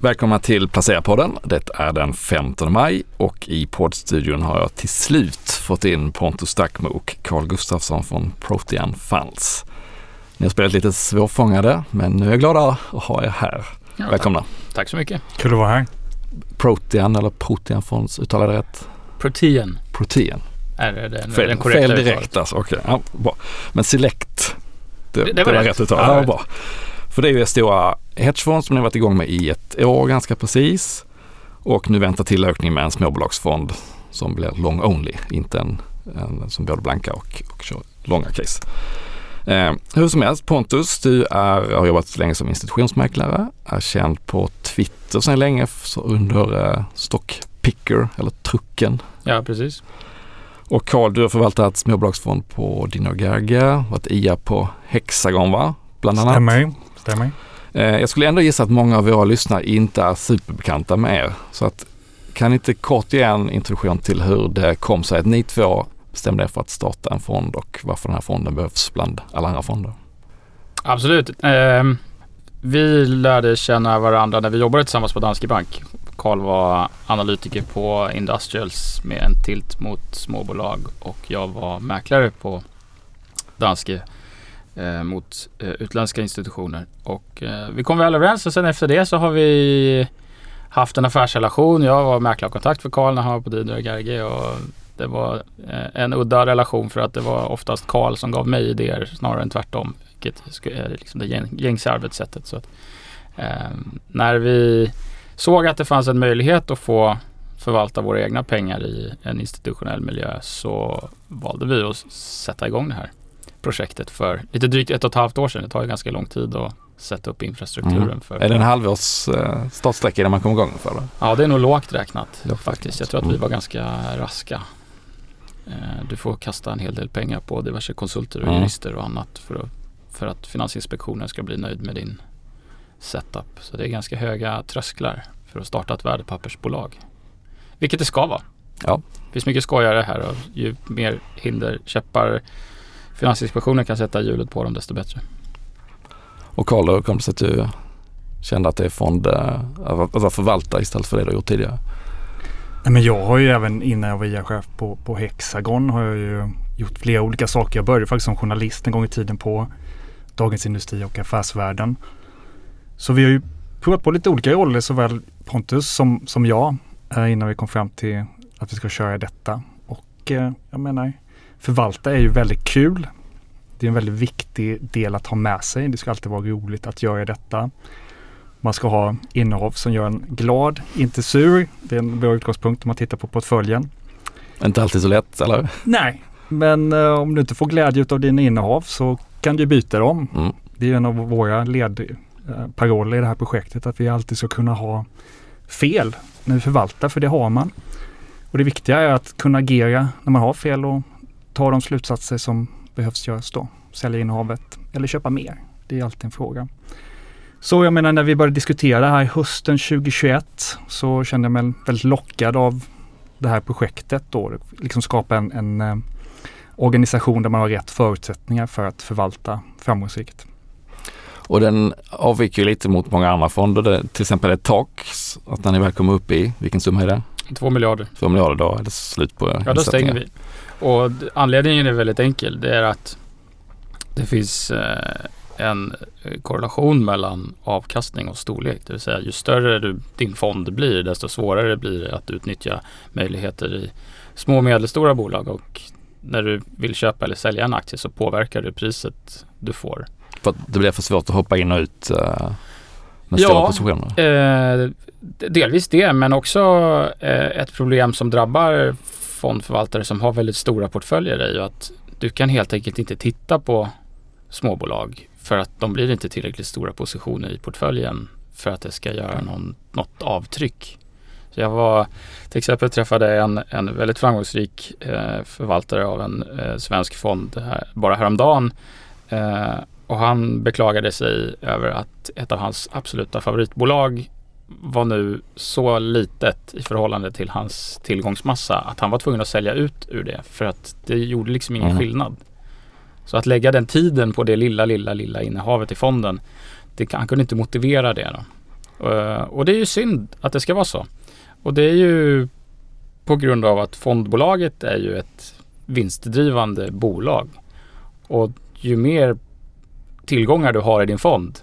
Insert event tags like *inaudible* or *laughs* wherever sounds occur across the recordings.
Välkomna till Placera-podden. Det är den 15 maj och i poddstudion har jag till slut fått in Pontus Stackmo och Carl Gustafsson från Protean Funds. Ni har spelat lite svårfångade, men nu är jag glad att ha er här. Ja, Välkomna. Tack. tack så mycket. Kul att vara här. Protean eller Protean Funds, uttalade jag rätt? Protean. Protean. Är det den, fel, den korrekta Fel direkt alltså, okej. Okay. Ja. Men Select, det, det, det var, rätt, rätt uttal. Ja, bra. För det är ju stora hedgefond som ni varit igång med i ett år ganska precis. Och nu väntar tillökning med en småbolagsfond som blir long only, inte en, en som både blanka och, och kör långa case. Eh, hur som helst, Pontus, du är, har jobbat länge som institutionsmäklare, är känd på Twitter sedan länge under eh, Stockpicker eller Trucken. Ja, precis. Och Carl, du har förvaltat småbolagsfond på Dino Gerge, varit IA på Hexagon va? Bland annat. Stämmer. Stämmer. Eh, jag skulle ändå gissa att många av våra lyssnare inte är superbekanta med er. Så att, kan ni inte kort ge en introduktion till hur det kom sig att ni två bestämde er för att starta en fond och varför den här fonden behövs bland alla andra fonder? Absolut. Eh, vi lärde känna varandra när vi jobbade tillsammans på Danske Bank. Karl var analytiker på Industrials med en tilt mot småbolag och jag var mäklare på Danske eh, mot eh, utländska institutioner. Och eh, vi kom väl överens och sen efter det så har vi haft en affärsrelation. Jag var mäklarkontakt för Karl när han var på Didner Gerge och det var eh, en udda relation för att det var oftast Karl som gav mig idéer snarare än tvärtom. Vilket är liksom det gängse arbetssättet. Så att, eh, när vi såg att det fanns en möjlighet att få förvalta våra egna pengar i en institutionell miljö så valde vi att sätta igång det här projektet för lite drygt ett och ett halvt år sedan. Det tar ju ganska lång tid att sätta upp infrastrukturen. Mm. För är det en halvårs eh, startsträcka innan man kommer igång för? Ja, det är nog lågt räknat lågt faktiskt. Jag tror att vi mm. var ganska raska. Eh, du får kasta en hel del pengar på diverse konsulter och mm. jurister och annat för att, för att Finansinspektionen ska bli nöjd med din setup. Så det är ganska höga trösklar för att starta ett värdepappersbolag. Vilket det ska vara. Ja. Det finns mycket skojare här och ju mer hinder, käppar Finansinspektionen kan sätta hjulet på dem desto bättre. Och Karl, hur kom det sig att du kände att det är fond eh, att vara förvaltare istället för det du gjort tidigare? Nej, men jag har ju även innan jag var IA-chef på, på Hexagon har jag ju gjort flera olika saker. Jag började faktiskt som journalist en gång i tiden på Dagens Industri och Affärsvärlden. Så vi har ju provat på lite olika roller såväl Pontus som, som jag eh, innan vi kom fram till att vi ska köra detta. Och eh, jag menar Förvalta är ju väldigt kul. Det är en väldigt viktig del att ha med sig. Det ska alltid vara roligt att göra detta. Man ska ha innehav som gör en glad, inte sur. Det är en bra utgångspunkt om man tittar på portföljen. Inte alltid så lätt, eller? Nej, men uh, om du inte får glädje av dina innehav så kan du byta dem. Mm. Det är en av våra ledparoller i det här projektet, att vi alltid ska kunna ha fel när vi förvaltar, för det har man. Och det viktiga är att kunna agera när man har fel och ta de slutsatser som behövs göras då. Sälja innehavet eller köpa mer. Det är alltid en fråga. Så jag menar när vi började diskutera här hösten 2021 så kände jag mig väldigt lockad av det här projektet då. Liksom skapa en, en eh, organisation där man har rätt förutsättningar för att förvalta framgångsrikt. Och den avviker lite mot många andra fonder. Det, till exempel ett tak, att när ni väl kommer upp i, vilken summa är det? Två miljarder. Två miljarder, då är det slut på Ja, då stänger vi. Och anledningen är väldigt enkel. Det är att det finns eh, en korrelation mellan avkastning och storlek. Det vill säga ju större du, din fond blir desto svårare blir det att utnyttja möjligheter i små och medelstora bolag. Och när du vill köpa eller sälja en aktie så påverkar det priset du får. För att det blir för svårt att hoppa in och ut uh, med stora positioner? Eh, delvis det men också eh, ett problem som drabbar fondförvaltare som har väldigt stora portföljer är ju att du kan helt enkelt inte titta på småbolag för att de blir inte tillräckligt stora positioner i portföljen för att det ska göra någon, något avtryck. Så jag var till exempel träffade en, en väldigt framgångsrik eh, förvaltare av en eh, svensk fond här, bara häromdagen. Eh, och han beklagade sig över att ett av hans absoluta favoritbolag var nu så litet i förhållande till hans tillgångsmassa att han var tvungen att sälja ut ur det för att det gjorde liksom ingen mm. skillnad. Så att lägga den tiden på det lilla, lilla, lilla innehavet i fonden, det, han kunde inte motivera det. Då. Uh, och det är ju synd att det ska vara så. Och det är ju på grund av att fondbolaget är ju ett vinstdrivande bolag. Och ju mer tillgångar du har i din fond,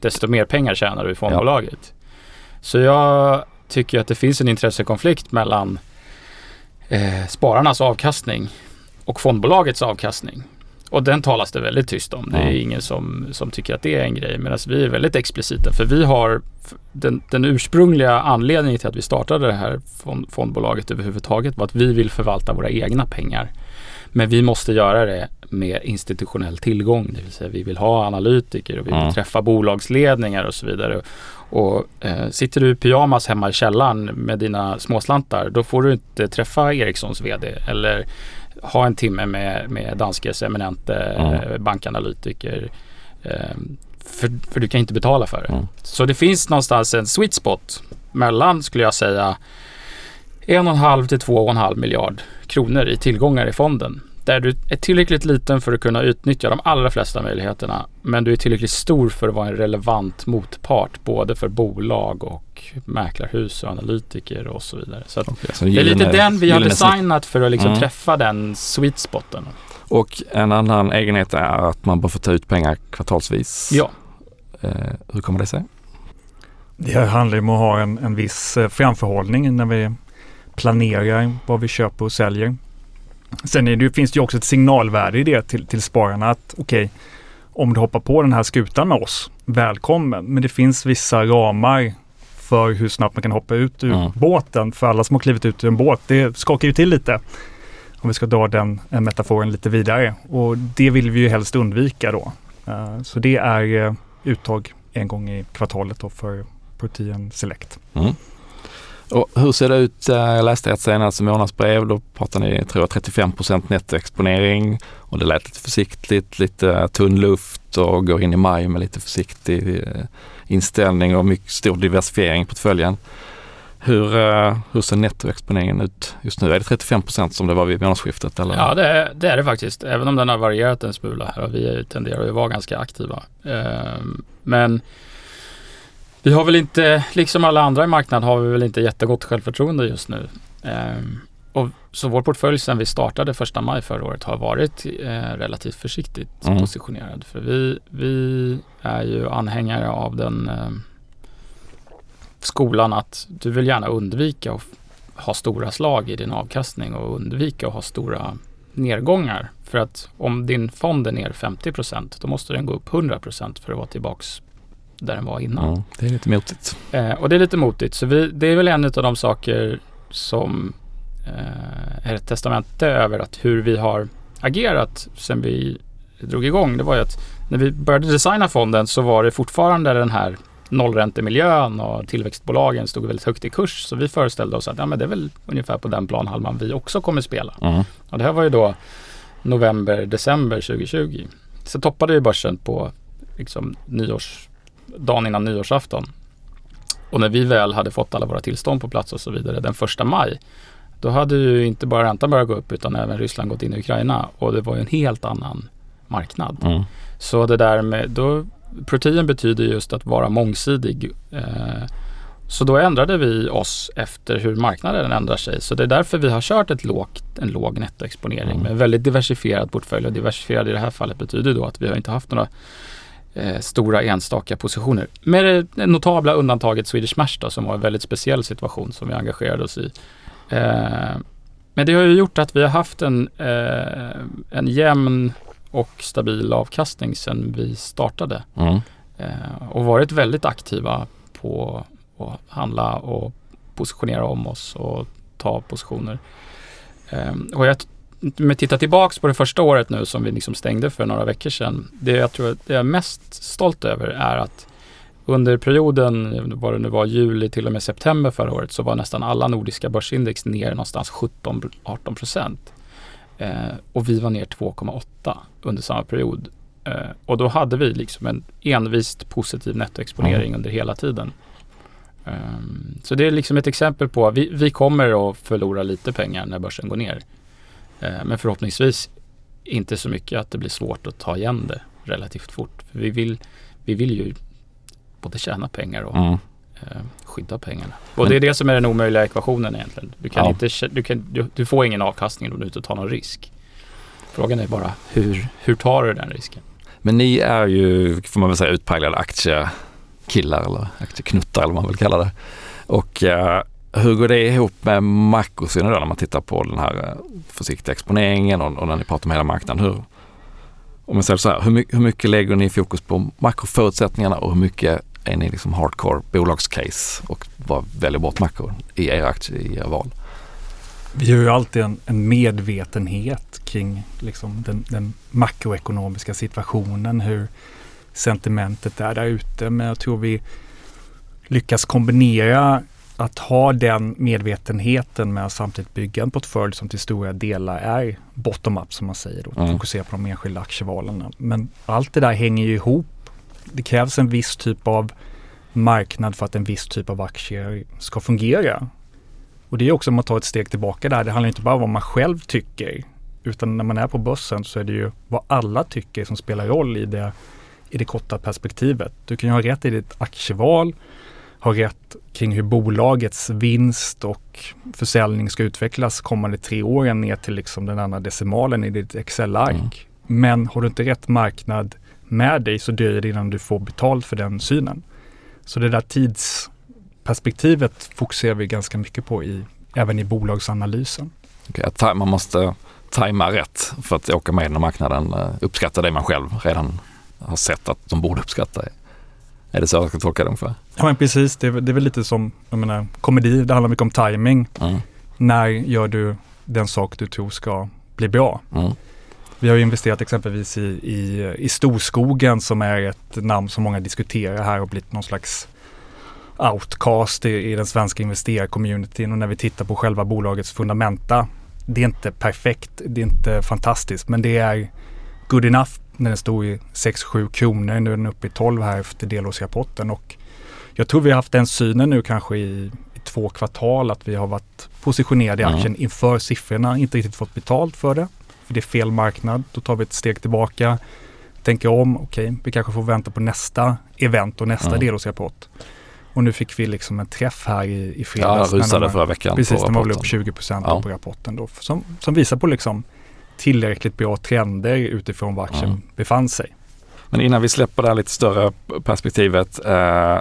desto mer pengar tjänar du i fondbolaget. Ja. Så jag tycker att det finns en intressekonflikt mellan eh, spararnas avkastning och fondbolagets avkastning. Och den talas det väldigt tyst om. Det är ingen som, som tycker att det är en grej. Medan vi är väldigt explicita. För vi har den, den ursprungliga anledningen till att vi startade det här fond, fondbolaget överhuvudtaget var att vi vill förvalta våra egna pengar. Men vi måste göra det med institutionell tillgång. Det vill säga vi vill ha analytiker och vi vill mm. träffa bolagsledningar och så vidare. Och eh, sitter du i pyjamas hemma i källaren med dina småslantar då får du inte träffa Ericssons VD eller ha en timme med, med danskes eminente mm. bankanalytiker. Eh, för, för, du kan inte betala för det. Mm. Så det finns någonstans en sweet spot mellan, skulle jag säga, en och en halv till två och en halv miljard kronor i tillgångar i fonden. Där du är tillräckligt liten för att kunna utnyttja de allra flesta möjligheterna. Men du är tillräckligt stor för att vara en relevant motpart både för bolag och mäklarhus och analytiker och så vidare. Så, okay, så det är lite den vi har designat för att liksom mm. träffa den sweet spoten. Och en annan egenhet är att man bara får ta ut pengar kvartalsvis. Ja. Eh, hur kommer det sig? Det handlar om att ha en, en viss eh, framförhållning när vi planerar vad vi köper och säljer. Sen det, finns det ju också ett signalvärde i det till, till spararna att okej, okay, om du hoppar på den här skutan med oss, välkommen. Men det finns vissa ramar för hur snabbt man kan hoppa ut ur mm. båten. För alla som har klivit ut ur en båt, det skakar ju till lite. Om vi ska dra den metaforen lite vidare. Och det vill vi ju helst undvika då. Uh, så det är uh, uttag en gång i kvartalet då för Protein Select. Mm. Och hur ser det ut? Eh, jag läste ert senaste månadsbrev. Då pratar ni, tror jag, 35 nettoexponering och det lät lite försiktigt, lite tunn luft och går in i maj med lite försiktig eh, inställning och mycket stor diversifiering i portföljen. Hur, eh, hur ser nettoexponeringen ut just nu? Är det 35% som det var vid månadsskiftet? Eller? Ja, det är, det är det faktiskt. Även om den har varierat en smula vi tenderar ju att vara ganska aktiva. Ehm, men vi har väl inte, liksom alla andra i marknaden, har vi väl inte jättegott självförtroende just nu. Um, och så vår portfölj sedan vi startade första maj förra året har varit eh, relativt försiktigt mm. positionerad. För vi, vi är ju anhängare av den eh, skolan att du vill gärna undvika att ha stora slag i din avkastning och undvika att ha stora nedgångar. För att om din fond är ner 50% då måste den gå upp 100% för att vara tillbaks där den var innan. Ja, det är lite motigt. Eh, och det är lite motigt. Så vi, det är väl en av de saker som eh, är ett testamente över att hur vi har agerat sen vi drog igång. Det var ju att när vi började designa fonden så var det fortfarande den här nollräntemiljön och tillväxtbolagen stod väldigt högt i kurs. Så vi föreställde oss att ja, men det är väl ungefär på den planhalvan vi också kommer spela. Mm. Och det här var ju då november, december 2020. Så toppade ju börsen på liksom nyårs dagen innan nyårsafton. Och när vi väl hade fått alla våra tillstånd på plats och så vidare den första maj. Då hade ju inte bara räntan börjat gå upp utan även Ryssland gått in i Ukraina och det var ju en helt annan marknad. Mm. Så det där med, då, protein betyder just att vara mångsidig. Eh, så då ändrade vi oss efter hur marknaden ändrar sig. Så det är därför vi har kört ett lågt, en låg nettoexponering mm. med en väldigt diversifierad portfölj. Och diversifierad i det här fallet betyder då att vi har inte haft några eh, stora enstaka positioner. Med det notabla undantaget Swedish Match då, som var en väldigt speciell situation som vi engagerade oss i. Eh, men det har ju gjort att vi har haft en, eh, en jämn och stabil avkastning sedan vi startade. Mm. Eh, och varit väldigt aktiva på att handla och positionera om oss och ta positioner. Eh, och jag om vi tittar tillbaks på det första året nu som vi liksom stängde för några veckor sedan. Det jag tror det jag är mest stolt över är att under perioden, vad det nu var, juli till och med september förra året så var nästan alla nordiska börsindex ner någonstans 17-18 procent. Eh, och vi var ner 2,8 under samma period. Eh, och då hade vi liksom en envist positiv nettoexponering mm. under hela tiden. Um, så det är liksom ett exempel på, vi, vi kommer att förlora lite pengar när börsen går ner. Eh, men förhoppningsvis inte så mycket att det blir svårt att ta igen det relativt fort. För vi, vill, vi vill ju både tjäna pengar och mm. eh, skydda pengarna. Och det är det som är den omöjliga ekvationen egentligen. Du, kan ja. inte, du, kan, du, du, får ingen avkastning om du inte tar någon risk. Frågan är bara hur, hur tar du den risken? Men ni är ju, får man väl säga, utpräglade aktiekillar eller aktieknuttar eller vad man vill kalla det. Och uh, hur går det ihop med makrosynen då när man tittar på den här eh, försiktiga exponeringen och, och när ni pratar med hela marknaden? Hur, om jag säger så här, hur mycket, hur mycket lägger ni fokus på makroförutsättningarna och hur mycket är ni liksom hardcore bolagscase och bara väljer bort makro i era aktier, i era val? Vi har ju alltid en, en medvetenhet kring liksom den, den, makroekonomiska situationen, hur sentimentet är där ute. Men jag tror vi lyckas kombinera att ha den medvetenheten med att samtidigt bygga en portfölj som till stora delar är bottom-up som man säger. Då, mm. Fokusera på de enskilda aktievalen. Men allt det där hänger ju ihop. Det krävs en viss typ av marknad för att en viss typ av aktier ska fungera. Och det är också om man tar ett steg tillbaka där. Det handlar inte bara om vad man själv tycker. Utan när man är på börsen så är det ju vad alla tycker som spelar roll i det, i det korta perspektivet. Du kan ju ha rätt i ditt aktieval, ha rätt kring hur bolagets vinst och försäljning ska utvecklas kommande tre åren ner till liksom den andra decimalen i ditt Excel-ark. Mm. Men har du inte rätt marknad med dig så dröjer det innan du får betalt för den synen. Så det där tids perspektivet fokuserar vi ganska mycket på i, även i bolagsanalysen. Okay, man måste tajma rätt för att åka med i marknaden, eh, uppskatta det man själv redan har sett att de borde uppskatta. Är det så jag ska tolka det ungefär? Ja men precis, det är, det är väl lite som jag menar, komedi, det handlar mycket om timing. Mm. När gör du den sak du tror ska bli bra? Mm. Vi har investerat exempelvis i, i, i Storskogen som är ett namn som många diskuterar här och blivit någon slags outcast i, i den svenska investerarcommunityn och när vi tittar på själva bolagets fundamenta. Det är inte perfekt, det är inte fantastiskt men det är good enough när den stod i 6-7 kronor. Nu är den uppe i 12 här efter delårsrapporten och jag tror vi har haft den synen nu kanske i, i två kvartal att vi har varit positionerade i aktien mm. inför siffrorna, inte riktigt fått betalt för det. För det är fel marknad. Då tar vi ett steg tillbaka, tänker om, okej, okay, vi kanske får vänta på nästa event och nästa mm. delårsrapport. Och nu fick vi liksom en träff här i, i fredags. Ja, rusade förra veckan Precis, den var väl upp 20 procent ja. på rapporten då. Som, som visar på liksom tillräckligt bra trender utifrån var aktien mm. befann sig. Men innan vi släpper det här lite större perspektivet. Eh,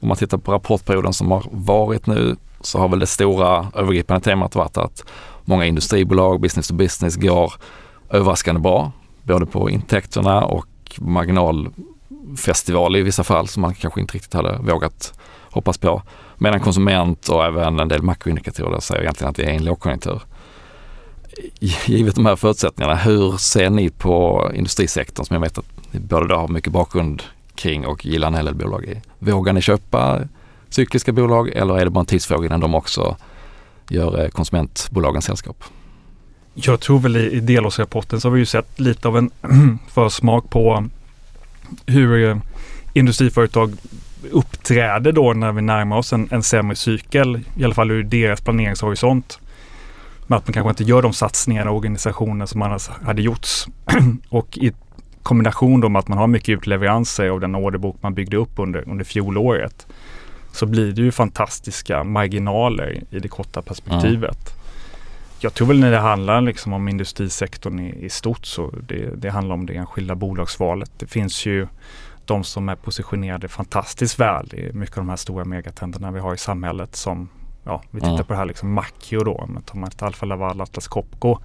om man tittar på rapportperioden som har varit nu så har väl det stora övergripande temat varit att många industribolag, business to business, går överraskande bra. Både på intäkterna och marginalfestival i vissa fall som man kanske inte riktigt hade vågat hoppas på. Medan konsument och även en del makroindikatorer säger egentligen att vi är i en lågkonjunktur. Givet de här förutsättningarna, hur ser ni på industrisektorn som jag vet att ni både har mycket bakgrund kring och gillar en hel del bolag i? Vågar ni köpa cykliska bolag eller är det bara en tidsfråga innan de också gör eh, konsumentbolagen sällskap? Jag tror väl i, i delårsrapporten så har vi ju sett lite av en *clears throat* försmak på hur eh, industriföretag uppträder då när vi närmar oss en, en sämre cykel, i alla fall ur deras planeringshorisont. Med att man kanske inte gör de satsningar och organisationer som annars hade gjorts. *clears throat* och i kombination då med att man har mycket utleveranser av den orderbok man byggde upp under, under fjolåret så blir det ju fantastiska marginaler i det korta perspektivet. Mm. Jag tror väl när det handlar liksom om industrisektorn i, i stort så det, det handlar om det enskilda bolagsvalet. Det finns ju de som är positionerade fantastiskt väl i mycket av de här stora megatrenderna vi har i samhället som, ja, vi tittar mm. på det här liksom makro då, tar man ett Alfa Laval, Atlas Copco,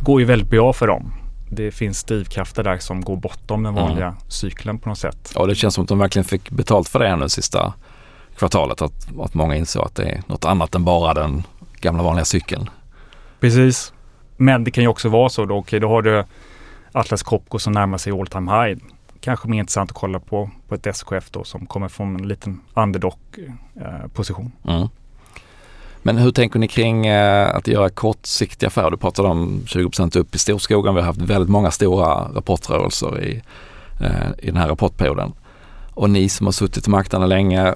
går ju väldigt bra för dem. Det finns drivkrafter där som går bortom den vanliga mm. cykeln på något sätt. Ja, det känns som att de verkligen fick betalt för det här nu sista kvartalet, att, att många insåg att det är något annat än bara den gamla vanliga cykeln. Precis. Men det kan ju också vara så då, okej, okay, då har du Atlas Copco som närmar sig all time high kanske mer intressant att kolla på, på ett SKF då som kommer från en liten underdog-position. Eh, mm. Men hur tänker ni kring eh, att göra kortsiktiga affärer? Du pratade om 20% upp i storskogen. Vi har haft väldigt många stora rapportrörelser i, eh, i den här rapportperioden. Och ni som har suttit i marknaden länge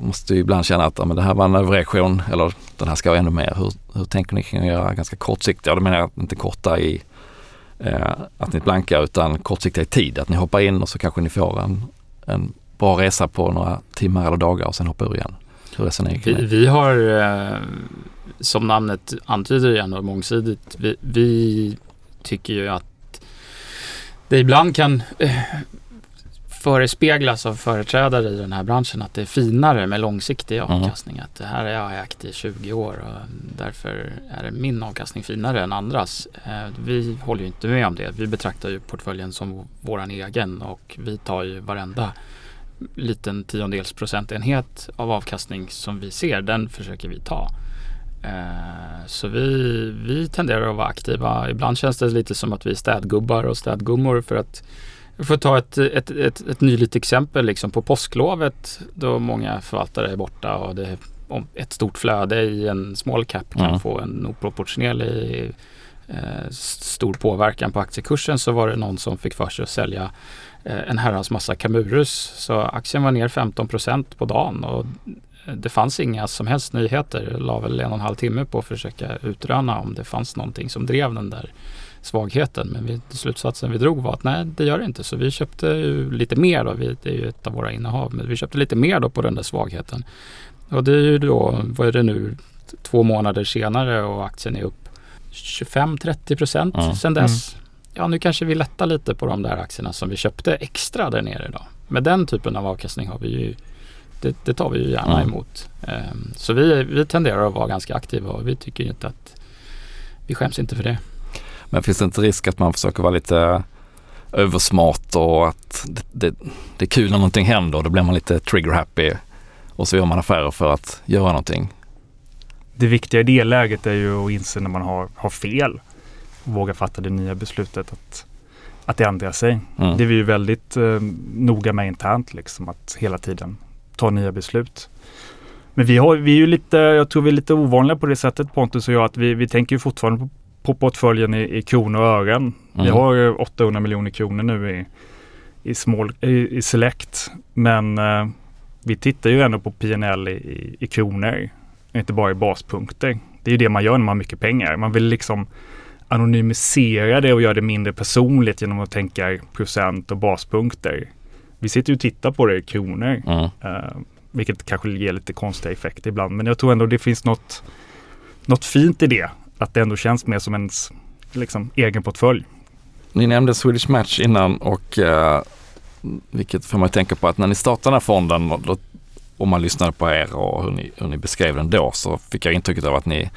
måste ju ibland känna att ja, men det här var en överreaktion eller den här ska vara ännu mer. Hur, hur tänker ni kring att göra ganska kortsiktiga, och då menar jag inte korta i eh, att ni blankar utan kortsiktiga i tid. Att ni hoppar in och så kanske ni får en, en bra resa på några timmar eller dagar och sen hoppar ur igen? Resonerar ni? Vi, vi har, eh, som namnet antyder och mångsidigt. Vi, vi tycker ju att det ibland kan eh, förespeglas av företrädare i den här branschen att det är finare med långsiktig avkastning. Mm. Att det här har jag ägt i 20 år och därför är min avkastning finare än andras. Eh, vi håller ju inte med om det. Vi betraktar ju portföljen som våran egen och vi tar ju varenda liten tiondels procentenhet av avkastning som vi ser, den försöker vi ta. Eh, så vi, vi tenderar att vara aktiva. Ibland känns det lite som att vi är städgubbar och städgummor för att jag får ta ett, ett, ett, ett nyligt exempel liksom på påsklovet då många förvaltare är borta och det om ett stort flöde i en small cap kan mm. få en oproportionerlig eh, stor påverkan på aktiekursen så var det någon som fick för sig att sälja en herrans massa Camurus. Så aktien var ner 15% på dagen och det fanns inga som helst nyheter. Jag la väl en och en halv timme på att försöka utröna om det fanns någonting som drev den där svagheten. Men vi, slutsatsen vi drog var att nej, det gör det inte. Så vi köpte lite mer då. Vi, det är ju ett av våra innehav. Men vi köpte lite mer då på den där svagheten. Och det är ju då, vad är det nu, två månader senare och aktien är upp 25-30 procent mm. sedan dess. Mm. Ja, nu kanske vi lättar lite på de där aktierna som vi köpte extra där nere då. Med den typen av avkastning har vi ju det, det tar vi ju gärna emot. Um, så vi, vi tenderar att vara ganska aktiva och vi tycker inte att vi skäms inte för det. Men finns det inte risk att man försöker vara lite översmart och att det, det, det är kul när någonting händer och då blir man lite trigger happy och så gör man affärer för att göra någonting. Det viktiga i det läget är ju att inse när man har, har fel våga fatta det nya beslutet att, att det ändrar sig. Mm. Det är vi ju väldigt eh, noga med internt, liksom, att hela tiden ta nya beslut. Men vi, har, vi är ju lite, jag tror vi är lite ovanliga på det sättet Pontus och jag, att vi, vi tänker ju fortfarande på, på portföljen i, i kronor och ören. Mm. Vi har 800 miljoner kronor nu i, i, small, i, i Select. Men eh, vi tittar ju ändå på PNL i, i, i kronor, inte bara i baspunkter. Det är ju det man gör när man har mycket pengar. Man vill liksom anonymisera det och göra det mindre personligt genom att tänka procent och baspunkter. Vi sitter ju och tittar på det i kronor. Mm. Uh, vilket kanske ger lite konstiga effekter ibland. Men jag tror ändå det finns något, något fint i det. Att det ändå känns mer som ens liksom, egen portfölj. Ni nämnde Swedish Match innan och uh, vilket får man tänka på att när ni startade den här fonden och, och man lyssnade på er och hur ni, hur ni beskrev den då så fick jag intrycket av att ni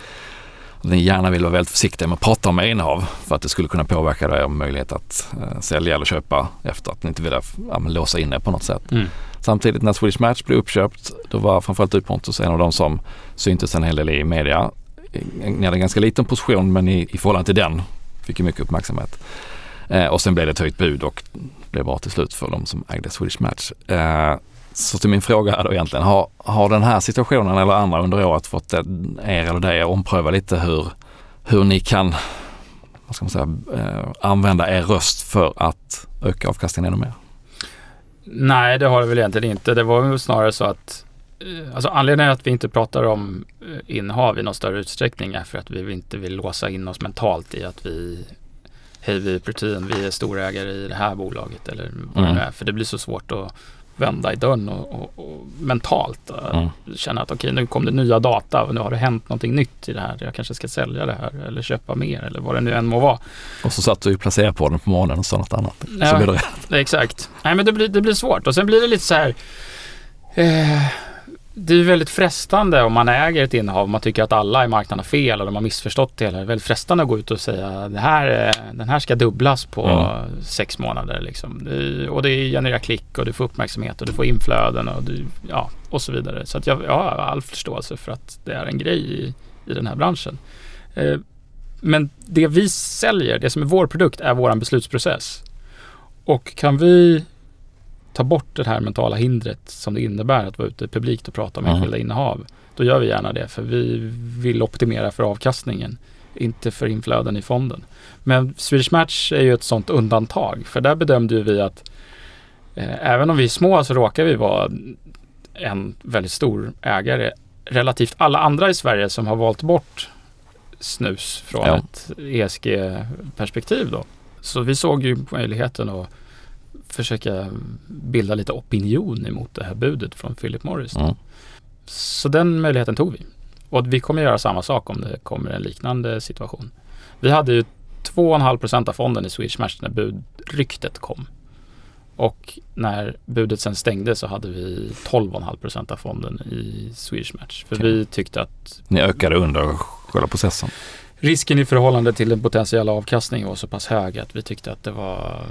ni gärna vill vara väldigt försiktiga med att prata om innehav för att det skulle kunna påverka er möjlighet att eh, sälja eller köpa efter att ni inte vill ja, låsa in er på något sätt. Mm. Samtidigt när Swedish Match blev uppköpt då var framförallt du Pontus en av de som syntes en hel del i media. Ni hade en ganska liten position men i, i förhållande till den fick ju mycket uppmärksamhet. Eh, och sen blev det ett höjt bud och blev bra till slut för de som ägde Swedish Match. Eh, så till min fråga är då egentligen, har, har den här situationen eller andra under året fått er eller dig att ompröva lite hur, hur ni kan vad ska man säga, eh, använda er röst för att öka avkastningen ännu mer? Nej, det har det väl egentligen inte. Det var väl snarare så att eh, Alltså anledningen att vi inte pratar om eh, innehav i någon större utsträckning är för att vi inte vill låsa in oss mentalt i att vi Hej vi är Protein, vi är storägare i det här bolaget eller vad mm. det är. För det blir så svårt att vända i dörren och, och, och mentalt mm. känna att okej okay, nu kom det nya data och nu har det hänt någonting nytt i det här. Jag kanske ska sälja det här eller köpa mer eller vad det nu än må vara. Och så satt du och placerade på den på morgonen och sa något annat. Ja, så blir det rätt. Exakt. Nej men det blir, det blir svårt och sen blir det lite så här eh, det är väldigt frestande om man äger ett innehav och man tycker att alla i marknaden har fel och de har missförstått det hela. Det är väldigt frestande att gå ut och säga det här, den här ska dubblas på mm. sex månader. Liksom. Och det genererar klick och du får uppmärksamhet och du får inflöden och, du, ja, och så vidare. Så att jag, jag har all förståelse för att det är en grej i, i den här branschen. Eh, men det vi säljer, det som är vår produkt, är vår beslutsprocess. Och kan vi ta bort det här mentala hindret som det innebär att vara ute publikt och prata om mm. enskilda innehav. Då gör vi gärna det för vi vill optimera för avkastningen, inte för inflöden i fonden. Men Swedish Match är ju ett sådant undantag för där bedömde vi att eh, även om vi är små så råkar vi vara en väldigt stor ägare relativt alla andra i Sverige som har valt bort snus från ja. ett ESG-perspektiv då. Så vi såg ju möjligheten att försöka bilda lite opinion emot det här budet från Philip Morris. Mm. Så den möjligheten tog vi. Och vi kommer göra samma sak om det kommer en liknande situation. Vi hade ju 2,5 procent av fonden i Swedish Match när budryktet kom. Och när budet sen stängde så hade vi 12,5 procent av fonden i Swedish Match. För okay. vi tyckte att... Ni ökade under själva processen? Risken i förhållande till den potentiella avkastningen var så pass hög att vi tyckte att det var...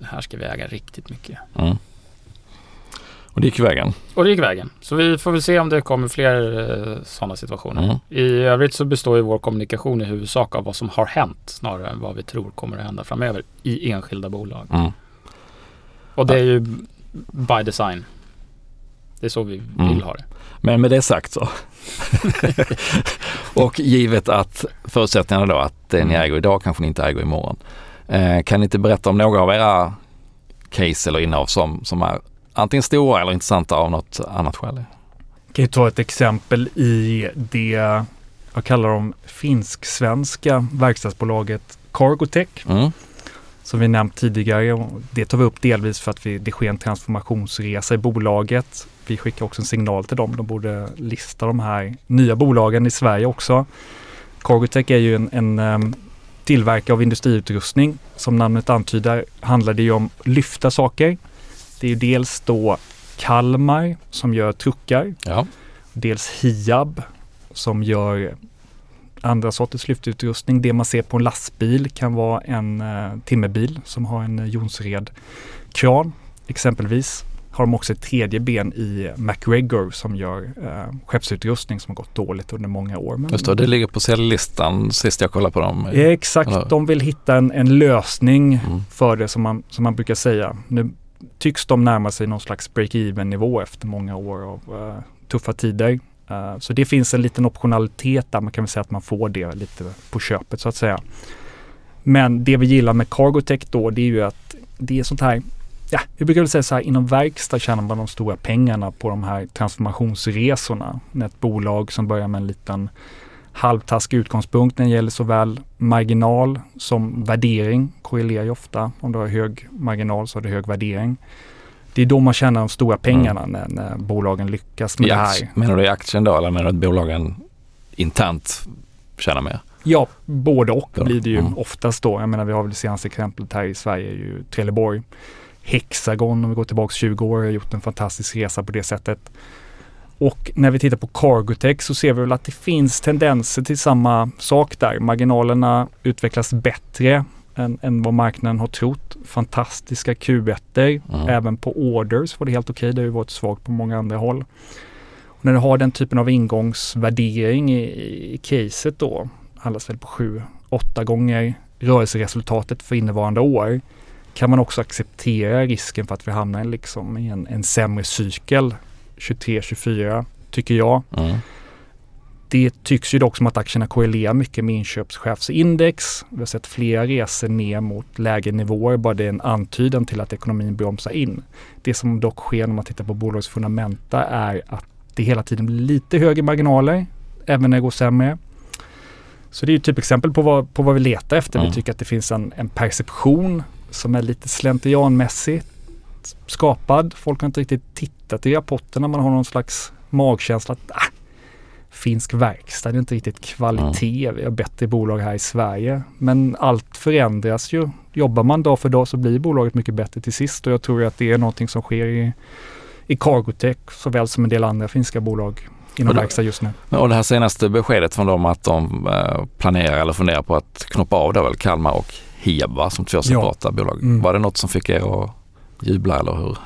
Här ska vi äga riktigt mycket. Mm. Och det gick vägen? Och det gick vägen. Så vi får väl se om det kommer fler eh, sådana situationer. Mm. I övrigt så består ju vår kommunikation i huvudsak av vad som har hänt snarare än vad vi tror kommer att hända framöver i enskilda bolag. Mm. Och det är ju by design. Det är så vi mm. vill ha det. Men med det sagt så. *laughs* och givet att förutsättningarna då att det ni mm. äger idag kanske ni inte äger imorgon. Eh, kan ni inte berätta om några av era case eller innehav som, som är antingen stora eller intressanta av något annat skäl? Jag kan ju ta ett exempel i det, jag kallar dem finsk-svenska verkstadsbolaget Cargotech. Mm som vi nämnt tidigare. Det tar vi upp delvis för att vi, det sker en transformationsresa i bolaget. Vi skickar också en signal till dem. De borde lista de här nya bolagen i Sverige också. Cargotech är ju en, en um, tillverkare av industriutrustning. Som namnet antyder handlar det ju om lyfta saker. Det är ju dels då Kalmar som gör truckar. Ja. Dels Hiab som gör andra sorters lyftutrustning. Det man ser på en lastbil kan vara en eh, timmerbil som har en eh, Jonsered-kran exempelvis. Har de också ett tredje ben i MacGregor som gör eh, skeppsutrustning som har gått dåligt under många år. Men, Just det, det ligger på säljlistan sist jag kollade på dem. Exakt, eller? de vill hitta en, en lösning mm. för det som man, som man brukar säga. Nu tycks de närma sig någon slags break-even nivå efter många år av uh, tuffa tider. Uh, så det finns en liten optionalitet där man kan väl säga att man får det lite på köpet så att säga. Men det vi gillar med Cargotech då det är ju att det är sånt här Ja, vi brukar väl säga så här inom verkstad tjänar man de stora pengarna på de här transformationsresorna. När ett bolag som börjar med en liten halvtaskig utgångspunkt när det gäller såväl marginal som värdering korrelerar ju ofta. Om du har hög marginal så har du hög värdering det är då man tjänar de stora pengarna mm. när, när, bolagen lyckas med I det här. Menar du i aktien då eller menar du att bolagen internt tjänar mer? Ja, både och blir det ju mm. oftast då. Jag menar vi har väl det senaste exemplet här i Sverige är ju Trelleborg. Hexagon om vi går tillbaka 20 år har gjort en fantastisk resa på det sättet. Och när vi tittar på Cargotech så ser vi väl att det finns tendenser till samma sak där. Marginalerna utvecklas bättre än, än vad marknaden har trott. Fantastiska Q1. Mm. Även på orders var det helt okej. Okay. Det har ju varit svagt på många andra håll. Och när du har den typen av ingångsvärdering i, i caset då, handlas väl på 7-8 gånger rörelseresultatet för innevarande år, kan man också acceptera risken för att vi hamnar liksom i en, en sämre cykel 23-24, tycker jag. Mm. Det tycks ju dock som att aktierna korrelerar mycket med inköpschefsindex. Vi har sett flera resor ner mot lägre nivåer, bara det är en antydan till att ekonomin bromsar in. Det som dock sker när man tittar på bolagets fundamenta är att det hela tiden blir lite högre marginaler, även när det går sämre. Så det är ett typexempel på vad, på vad vi letar efter. Mm. Vi tycker att det finns en, en perception som är lite slentrianmässigt skapad. Folk har inte riktigt tittat i rapporterna. Man har någon slags magkänsla att ah, finsk verkstad, det är inte riktigt kvalitet. Mm. Vi har bättre bolag här i Sverige. Men allt förändras ju. Jobbar man dag för dag så blir bolaget mycket bättre till sist och jag tror att det är någonting som sker i, i Cargotech såväl som en del andra finska bolag inom verkstad just nu. Och det här senaste beskedet från dem att de eh, planerar eller funderar på att knoppa av då väl Kalmar och Heba som två separata ja. bolag. Mm. Var det något som fick er att jubla eller hur,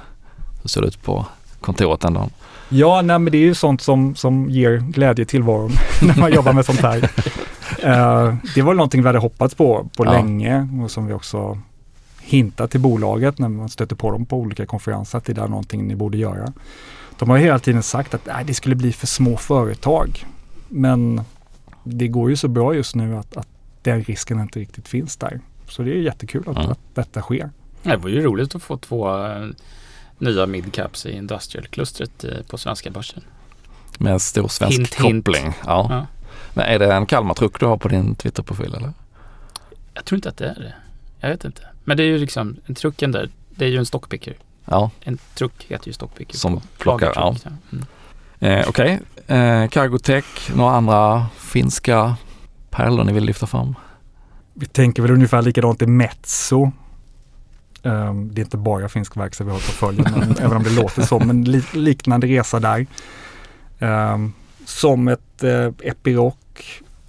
hur ser det ut på kontoret den dagen? Ja, nej, men det är ju sånt som, som ger glädje till tillvaron *laughs* när man jobbar med sånt här. Uh, *laughs* det var någonting vi hade hoppats på på ja. länge och som vi också hintat till bolaget när man stöter på dem på olika konferenser att det är någonting ni borde göra. De har hela tiden sagt att nej, det skulle bli för små företag. Men det går ju så bra just nu att, att den risken inte riktigt finns där. Så det är jättekul att, mm. att detta sker. Det var ju roligt att få två eh, nya midcaps i industrial-klustret eh, på svenska börsen. Med en stor svensk hint, koppling. Hint. Ja. ja. Men är det en Kalmar-truck du har på din Twitter-profil eller? Jag tror inte att det är det. Jag vet inte. Men det är ju liksom, trucken där, det är ju en stockpicker. Ja. En truck heter ju stockpicker. Som plockar, ja. Mm. Eh, Okej, okay. eh, Cargotech, några andra finska pärlor ni vill lyfta fram? Vi tänker väl ungefär likadant i Metso. Um, det är inte bara finsk verkstad vi har på följen, *laughs* även om det låter så, men li liknande resa där. Um, som ett uh, Epiroc,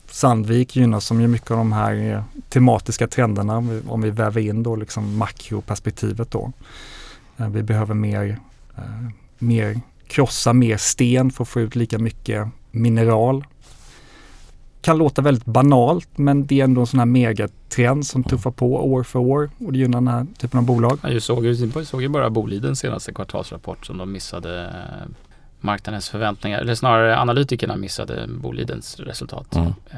Sandvik gynnas som ju mycket av de här uh, tematiska trenderna om vi väver in då liksom makroperspektivet då. Uh, vi behöver mer, mer krossa mer sten för att få ut lika mycket mineral kan låta väldigt banalt men det är ändå en sån här megatrend som tuffar på år för år och det gynnar den här typen av bolag. Jag såg, jag såg ju bara Bolidens senaste kvartalsrapport som de missade eh, marknadens förväntningar, eller snarare analytikerna missade Bolidens resultat. Mm. Eh,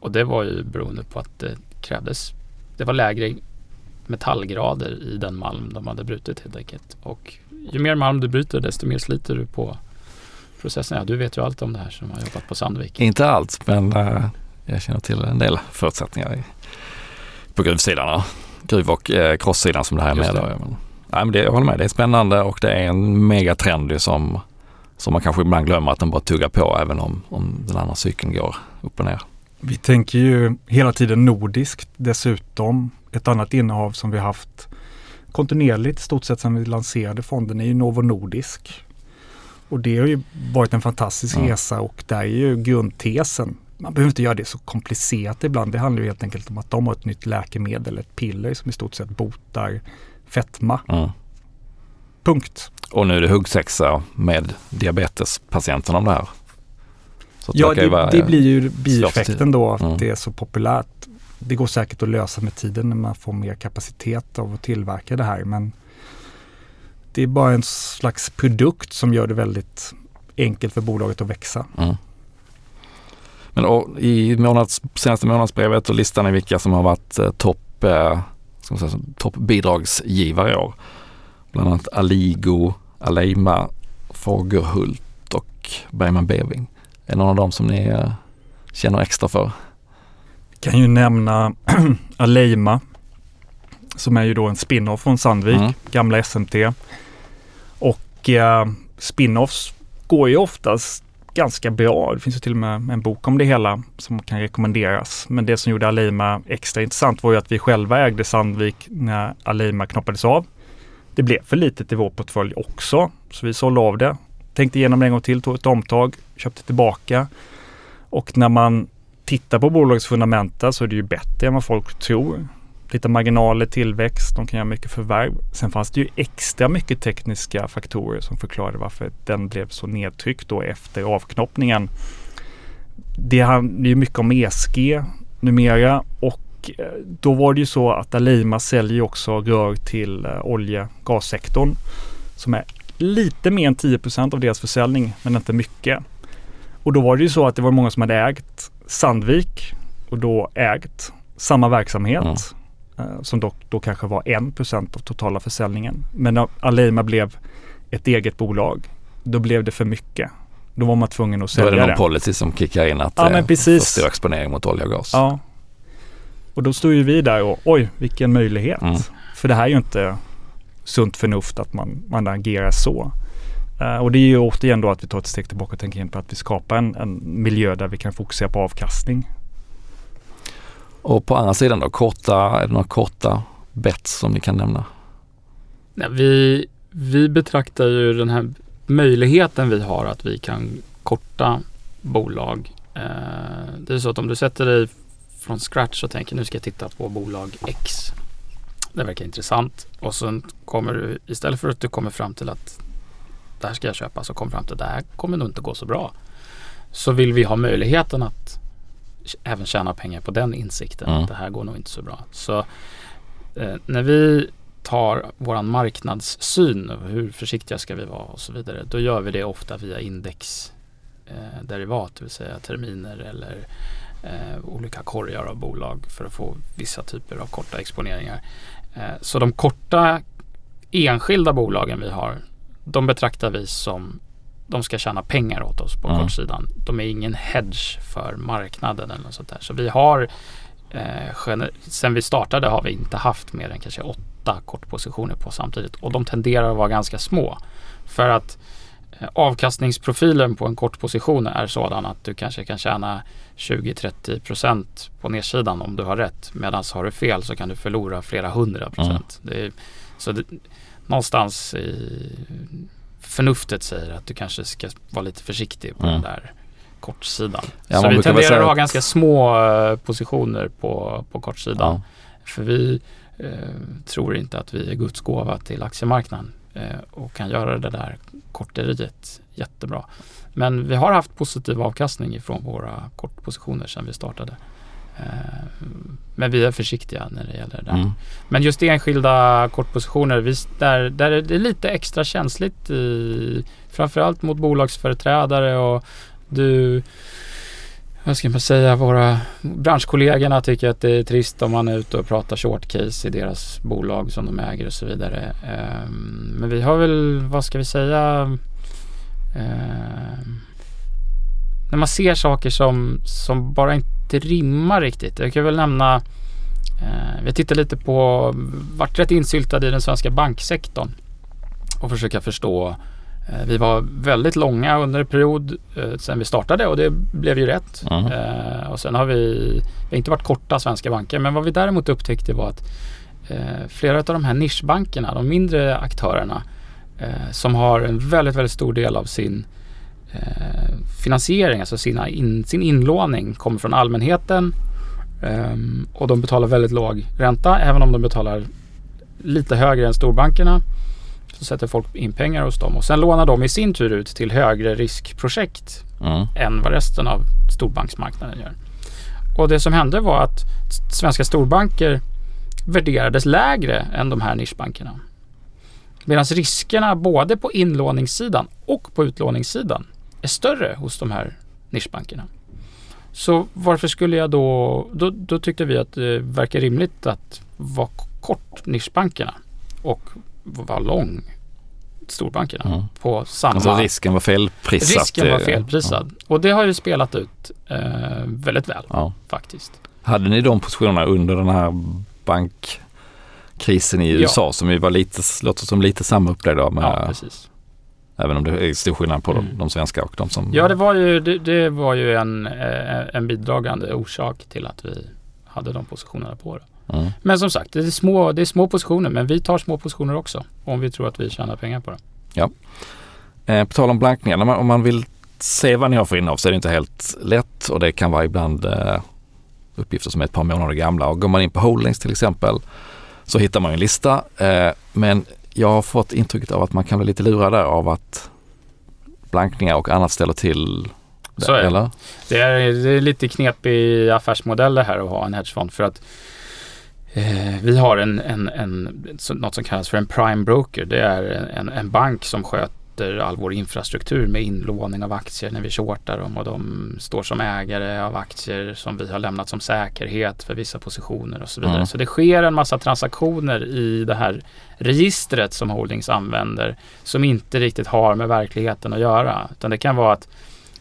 och det var ju beroende på att det krävdes, det var lägre metallgrader i den malm de hade brutit helt enkelt. Och ju mer malm du bryter desto mer sliter du på processen? Ja, du vet ju allt om det här som har jobbat på Sandvik. Inte allt, men äh, jag känner till en del förutsättningar i, på gruvsidan. Gruv och äh, crosssidan som det här är med. Det. Men, nej, men det, jag håller med, det är spännande och det är en megatrend som, som man kanske ibland glömmer att den bara tuggar på även om, om den andra cykeln går upp och ner. Vi tänker ju hela tiden nordiskt dessutom. Ett annat innehav som vi haft kontinuerligt i stort sett sedan vi lanserade fonden är ju Novo Nordisk. Och det har ju varit en fantastisk ja. resa och där är ju grundtesen. Man behöver inte göra det så komplicerat ibland. Det handlar ju helt enkelt om att de har ett nytt läkemedel, ett piller som i stort sett botar fetma. Ja. Punkt. Och nu är det huggsexa med diabetespatienten om det här. Så ja, det, det, blir ju bieffekten då att mm. det är så populärt. Det går säkert att lösa med tiden när man får mer kapacitet av att tillverka det här. Men det är bara en slags produkt som gör det väldigt enkelt för bolaget att växa. Mm. Men och, i månads, senaste månadsbrevet och listan är vilka som har varit eh, topp eh, top bidragsgivare i år. Bland annat Aligo, Aleima, Fagerhult och Bergman Beving. Är någon av dem som ni eh, känner extra för? Vi kan ju nämna *clears throat* Aleima som är ju då en spin-off från Sandvik, mm. gamla SMT tråkiga spin-offs går ju oftast ganska bra. Det finns ju till och med en bok om det hela som kan rekommenderas. Men det som gjorde Alima extra intressant var ju att vi själva ägde Sandvik när Alima knoppades av. Det blev för litet i vår portfölj också, så vi sålde av det. Tänkte igenom det en gång till, tog ett omtag, köpte tillbaka. Och när man tittar på bolagets fundamenta så är det ju bättre än vad folk tror lite marginaler, tillväxt, de kan göra mycket förvärv. Sen fanns det ju extra mycket tekniska faktorer som förklarade varför den blev så nedtryckt då efter avknoppningen. Det handlar ju mycket om ESG numera och eh, då var det ju så att Alima säljer också rör till eh, olje gassektorn som är lite mer än 10% av deras försäljning men inte mycket. Och då var det ju så att det var många som hade ägt Sandvik och då ägt samma verksamhet. Mm. Eh, som dock då kanske var 1% av totala försäljningen. Men när Aleima blev ett eget bolag, då blev det för mycket. Då var man tvungen att sälja det. Då är det någon policy som kickar in att ja, men precis. för stor exponering mot olja och gas. Ja. Och då stod ju vi där och oj, vilken möjlighet. Mm. För det här är ju inte sunt förnuft att man, man agerar så. Uh, och det är ju återigen då att vi tar ett steg tillbaka och tänker in på att vi skapar en, en miljö där vi kan fokusera på avkastning. Och på andra sidan då, korta, är det några korta bets som ni kan nämna? Nej, vi, vi betraktar ju den här möjligheten vi har att vi kan korta bolag. Eh, det är så att om du sätter dig från scratch och tänker nu ska jag titta på bolag X. Det verkar intressant och sen kommer du istället för att du kommer fram till att det här ska jag köpa så kommer fram till att det här kommer nog inte gå så bra. Så vill vi ha möjligheten att även tjäna pengar på den insikten. Mm. Att det här går nog inte så bra. Så eh, när vi tar våran marknadssyn hur försiktiga ska vi vara och så vidare. Då gör vi det ofta via indexderivat, eh, det vill säga terminer eller eh, olika korgar av bolag för att få vissa typer av korta exponeringar. Eh, så de korta enskilda bolagen vi har, de betraktar vi som de ska tjäna pengar åt oss på mm. kortsidan. De är ingen hedge för marknaden eller något sånt där. Så vi har, eh, sen vi startade har vi inte haft mer än kanske åtta kortpositioner på samtidigt och de tenderar att vara ganska små. För att eh, avkastningsprofilen på en kortposition är sådan att du kanske kan tjäna 20-30% på nedsidan om du har rätt. Medan har du fel så kan du förlora flera hundra procent. Mm. så det, någonstans i förnuftet säger att du kanske ska vara lite försiktig på mm. den där kortsidan. Ja, så vi tenderar att ha ganska små uh, positioner på, på kortsidan. Ja. För vi uh, tror inte att vi är Guds gåva till aktiemarknaden uh, och kan göra det där korteriet jättebra. Men vi har haft positiv avkastning ifrån våra kortpositioner sedan vi startade. Men vi är försiktiga när det gäller det. Mm. Men just enskilda kortpositioner, vi, där, där är det lite extra känsligt i, framförallt mot bolagsföreträdare och du vad ska man säga, våra branschkollegorna tycker att det är trist om man är ute och pratar short case i deras bolag som de äger och så vidare. Um, men vi har väl, vad ska vi säga, um, när man ser saker som, som bara inte rimmar riktigt. Jag kan väl nämna, uh, vi tittar lite på, vart rätt insyltad i den svenska banksektorn och försöka förstå Eh, vi var väldigt långa under en period eh, sen vi startade och det blev ju rätt. Mm. Eh, och sen har vi, vi har inte varit korta svenska banker men vad vi däremot upptäckte var att eh, flera av de här nischbankerna, de mindre aktörerna eh, som har en väldigt, väldigt stor del av sin eh, finansiering, alltså sina in, sin inlåning kommer från allmänheten ehm, och de betalar väldigt låg ränta även om de betalar lite högre än storbankerna. Så sätter folk in pengar hos dem och sen lånar de i sin tur ut till högre riskprojekt mm. än vad resten av storbanksmarknaden gör. Och det som hände var att svenska storbanker värderades lägre än de här nischbankerna. Medan riskerna både på inlåningssidan och på utlåningssidan är större hos de här nischbankerna. Så varför skulle jag då, då, då tyckte vi att det verkar rimligt att vara kort nischbankerna och var lång storbankerna mm. på samma... Alltså risken var felprissatt. Risken var felprisad. Ja. Och det har ju spelat ut eh, väldigt väl ja. faktiskt. Hade ni de positionerna under den här bankkrisen i USA ja. som ju var lite, låter som lite samma upplägg då med ja, precis. Även om det är stor skillnad på mm. de, de, svenska och de som... Ja, det var ju, det, det var ju en, eh, en bidragande orsak till att vi hade de positionerna på det. Mm. Men som sagt, det är, små, det är små positioner men vi tar små positioner också om vi tror att vi tjänar pengar på det. Ja. Eh, på tal om blankningar, om man, om man vill se vad ni har för innehav så är det inte helt lätt och det kan vara ibland eh, uppgifter som är ett par månader gamla. Och går man in på Holdings till exempel så hittar man en lista. Eh, men jag har fått intrycket av att man kan bli lite lurad där av att blankningar och annat ställer till det, så är det. Eller? Det är, det är lite knepig affärsmodell det här att ha en hedgefond för att Eh, vi har en, en, en, något som kallas för en prime broker. Det är en, en bank som sköter all vår infrastruktur med inlåning av aktier när vi shortar dem och de står som ägare av aktier som vi har lämnat som säkerhet för vissa positioner och så vidare. Mm. Så det sker en massa transaktioner i det här registret som Holdings använder som inte riktigt har med verkligheten att göra. Utan det kan vara att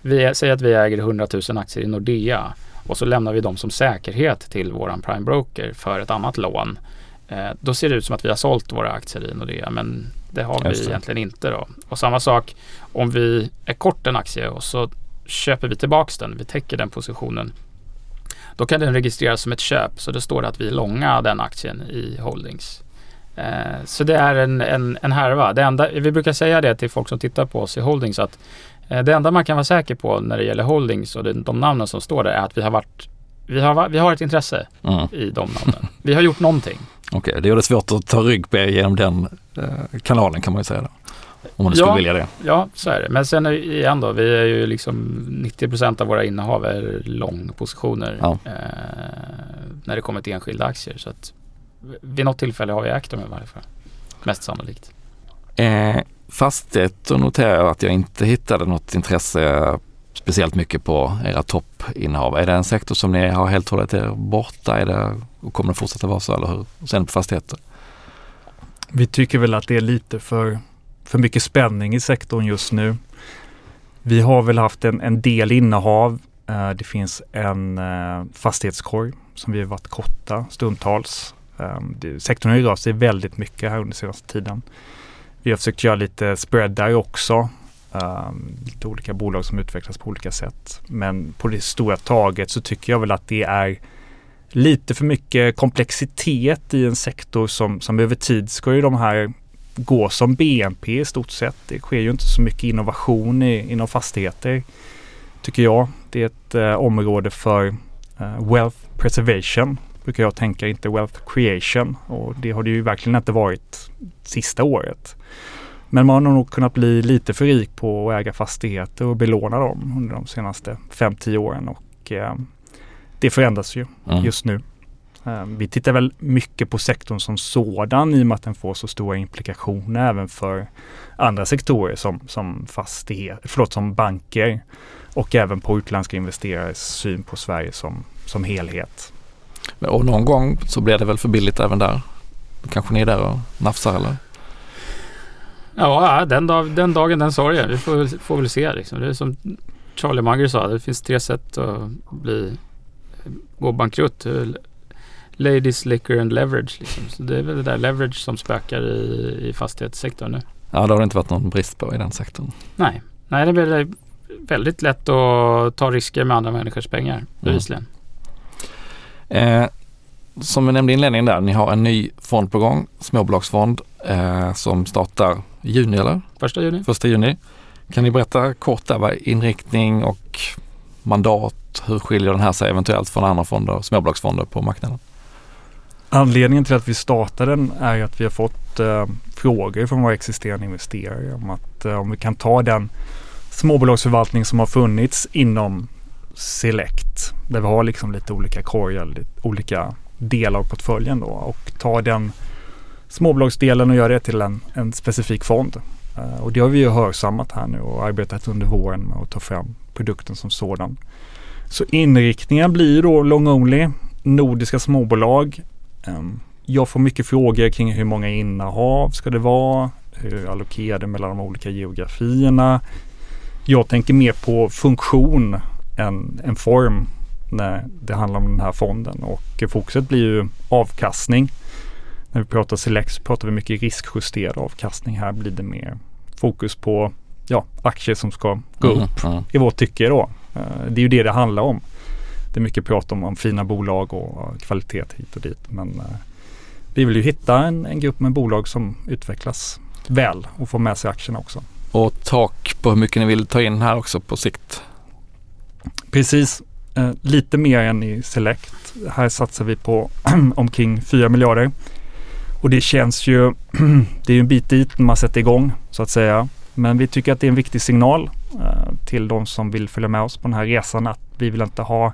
vi säger att vi äger 100 000 aktier i Nordea och så lämnar vi dem som säkerhet till våran prime broker för ett annat lån. Eh, då ser det ut som att vi har sålt våra aktier i Nordea men det har vi egentligen inte då. Och samma sak om vi är kort en aktie och så köper vi tillbaks den, vi täcker den positionen. Då kan den registreras som ett köp så det står att vi är långa den aktien i Holdings. Eh, så det är en, en, en härva. Det enda, vi brukar säga det till folk som tittar på oss i Holdings att Eh, det enda man kan vara säker på när det gäller holdings och de namnen som står där är att vi har varit vi har, vi har ett intresse mm. i de namnen. Vi har gjort någonting. Okej, okay, det gör det svårt att ta rygg på er genom den eh, kanalen kan man ju säga. Då. Om man ja, skulle vilja det. Ja, så är det. Men sen igen då, vi är ju liksom 90% av våra innehav är långpositioner ja. eh, när det kommer till enskilda aktier. Så att vid något tillfälle har vi ägt dem i varje fall. Mest sannolikt. Eh, fastighet och noterar att jag inte hittade något intresse speciellt mycket på era toppinnehav. Är det en sektor som ni har helt hållit er borta? Är det, och kommer det fortsätta vara så eller hur? Sen på fastigheter? Vi tycker väl att det är lite för, för mycket spänning i sektorn just nu. Vi har väl haft en, en del innehav. Eh, det finns en eh, fastighetskorg som vi har varit korta stundtals. Ehm, det, sektorn har ju rört sig väldigt mycket här under senaste tiden. Vi har försökt göra lite spread där också. Um, lite olika bolag som utvecklas på olika sätt. Men på det stora taget så tycker jag väl att det är lite för mycket komplexitet i en sektor som, som över tid ska ju de här gå som BNP i stort sett. Det sker ju inte så mycket innovation i, inom fastigheter tycker jag. Det är ett eh, område för eh, wealth preservation brukar jag tänka, inte wealth creation. Och det har det ju verkligen inte varit sista året. Men man har nog kunnat bli lite för rik på att äga fastigheter och belåna dem under de senaste 5-10 åren. Och eh, det förändras ju mm. just nu. Eh, vi tittar väl mycket på sektorn som sådan i och med att den får så stora implikationer även för andra sektorer som, som fastighet, förlåt, som banker och även på utländska investerares syn på Sverige som, som helhet. Och någon gång så blir det väl för billigt även där? Kanske ni är där och nafsar eller? Ja, den, dag, den dagen den sorgen. Vi får, får väl se. Liksom. Det är som Charlie Munger sa, det finns tre sätt att bli, gå bankrutt. Ladies, liquor and leverage. Liksom. Så det är väl det där leverage som spökar i, i fastighetssektorn nu. Ja, det har det inte varit någon brist på i den sektorn. Nej, Nej det blir väldigt lätt att ta risker med andra människors pengar, bevisligen. Mm. Eh, som vi nämnde i inledningen där, ni har en ny fond på gång, småbolagsfond, eh, som startar i juni eller? Första juni. Första juni. Kan ni berätta kort där vad inriktning och mandat, hur skiljer den här sig eventuellt från andra fonder, småbolagsfonder på marknaden? Anledningen till att vi startade den är att vi har fått eh, frågor från våra existerande investerare om att eh, om vi kan ta den småbolagsförvaltning som har funnits inom Select. Där vi har liksom lite olika korgar, lite olika delar av portföljen då och ta den småbolagsdelen och göra det till en, en specifik fond. Uh, och det har vi ju hörsammat här nu och arbetat under våren med att ta fram produkten som sådan. Så inriktningen blir då long only, nordiska småbolag. Um, jag får mycket frågor kring hur många innehav ska det vara? Hur allokerar det mellan de olika geografierna? Jag tänker mer på funktion än, än form när det handlar om den här fonden och fokuset blir ju avkastning. När vi pratar select så pratar vi mycket riskjusterad avkastning. Här blir det mer fokus på ja, aktier som ska gå mm, upp mm. i vårt tycke då. Eh, det är ju det det handlar om. Det är mycket prat om, om fina bolag och kvalitet hit och dit. Men uh, vi vill ju hitta en, en grupp med bolag som utvecklas väl och får med sig aktierna också. Och tak på hur mycket ni vill ta in här också på sikt? Precis, eh, lite mer än i Select. Här satsar vi på *clears throat* omkring 4 miljarder. Och det känns ju, *clears throat* det är ju en bit dit när man sätter igång så att säga. Men vi tycker att det är en viktig signal eh, till de som vill följa med oss på den här resan att vi vill inte ha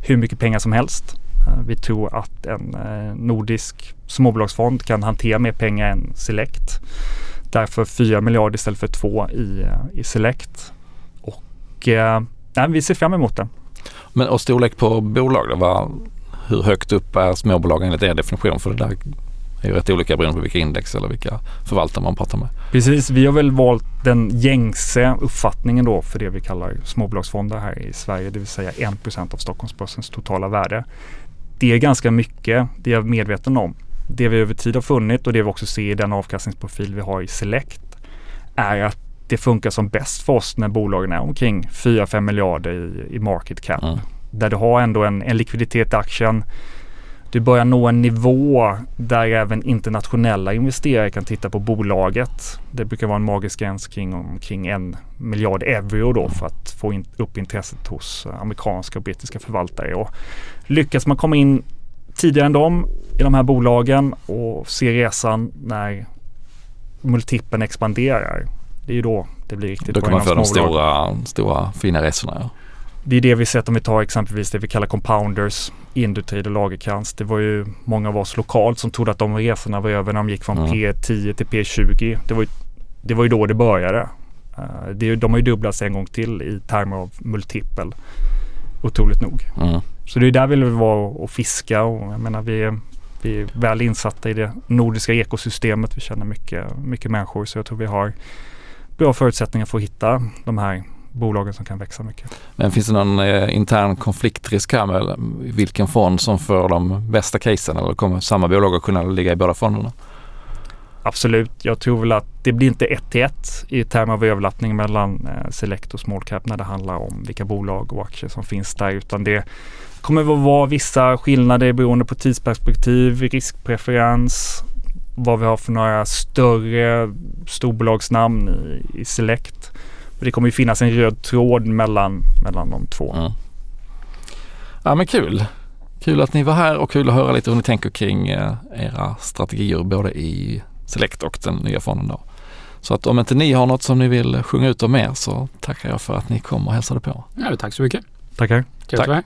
hur mycket pengar som helst. Eh, vi tror att en eh, nordisk småbolagsfond kan hantera mer pengar än Select. Därför 4 miljarder istället för 2 i, eh, i Select. Och eh, nej, vi ser fram emot det. Men och storlek på bolag då? Var, hur högt upp är småbolag enligt er definition? För det där är ju rätt olika beroende på vilka index eller vilka förvaltare man pratar med. Precis, vi har väl valt den gängse uppfattningen då för det vi kallar småbolagsfonder här i Sverige, det vill säga 1% av Stockholmsbörsens totala värde. Det är ganska mycket, det är jag medveten om det vi över tid har funnit och det vi också ser i den avkastningsprofil vi har i Select är att det funkar som bäst för oss när bolagen är omkring 4-5 miljarder i, i market cap. Mm. Där du har ändå en, en likviditet i aktien. Du börjar nå en nivå där även internationella investerare kan titta på bolaget. Det brukar vara en magisk gräns kring omkring en miljard euro då för att få in, upp intresset hos amerikanska och brittiska förvaltare. Och lyckas man komma in tidigare än dem i de här bolagen och se resan när multipeln expanderar. Det är ju då det blir riktigt bra. Då kan man få de stora, stora fina resorna. Ja. Det är det vi sett om vi tar exempelvis det vi kallar compounders, Indutrade och Lagerkrans. Det var ju många av oss lokalt som trodde att de resorna var över när de gick från mm. P10 till P20. Det var ju, det var ju då det började. Uh, det, de har ju dubblats en gång till i termer av multipel. Otroligt nog. Mm. Så det är där vi vill vara och fiska och jag menar vi är, vi är väl insatta i det nordiska ekosystemet. Vi känner mycket, mycket människor så jag tror vi har bra förutsättningar för att hitta de här bolagen som kan växa mycket. Men finns det någon eh, intern konfliktrisk här med vilken fond som får de bästa casen eller kommer samma bolag att kunna ligga i båda fonderna? Absolut. Jag tror väl att det blir inte ett till ett i termer av överlappning mellan eh, Select och Small Cap när det handlar om vilka bolag och aktier som finns där utan det kommer att vara vissa skillnader beroende på tidsperspektiv, riskpreferens, vad vi har för några större storbolagsnamn i, i Select. Det kommer ju finnas en röd tråd mellan, mellan de två. Mm. Ja men kul. Kul att ni var här och kul att höra lite hur ni tänker kring eh, era strategier både i Select och den nya fonden då. Så att om inte ni har något som ni vill sjunga ut om mer så tackar jag för att ni kom och hälsade på. Ja, tack så mycket. Tackar. Tack.